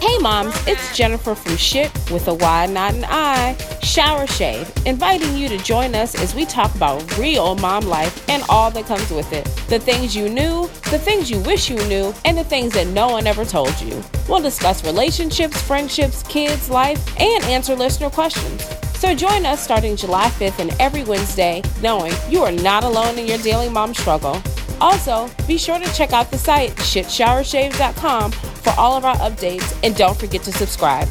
Hey moms, it's Jennifer from Shit with a Y, not an I, Shower Shave, inviting you to join us as we talk about real mom life and all that comes with it. The things you knew, the things you wish you knew, and the things that no one ever told you. We'll discuss relationships, friendships, kids, life, and answer listener questions. So join us starting July 5th and every Wednesday, knowing you are not alone in your daily mom struggle. Also, be sure to check out the site shytshowershave.com for all of our updates and don't forget to subscribe.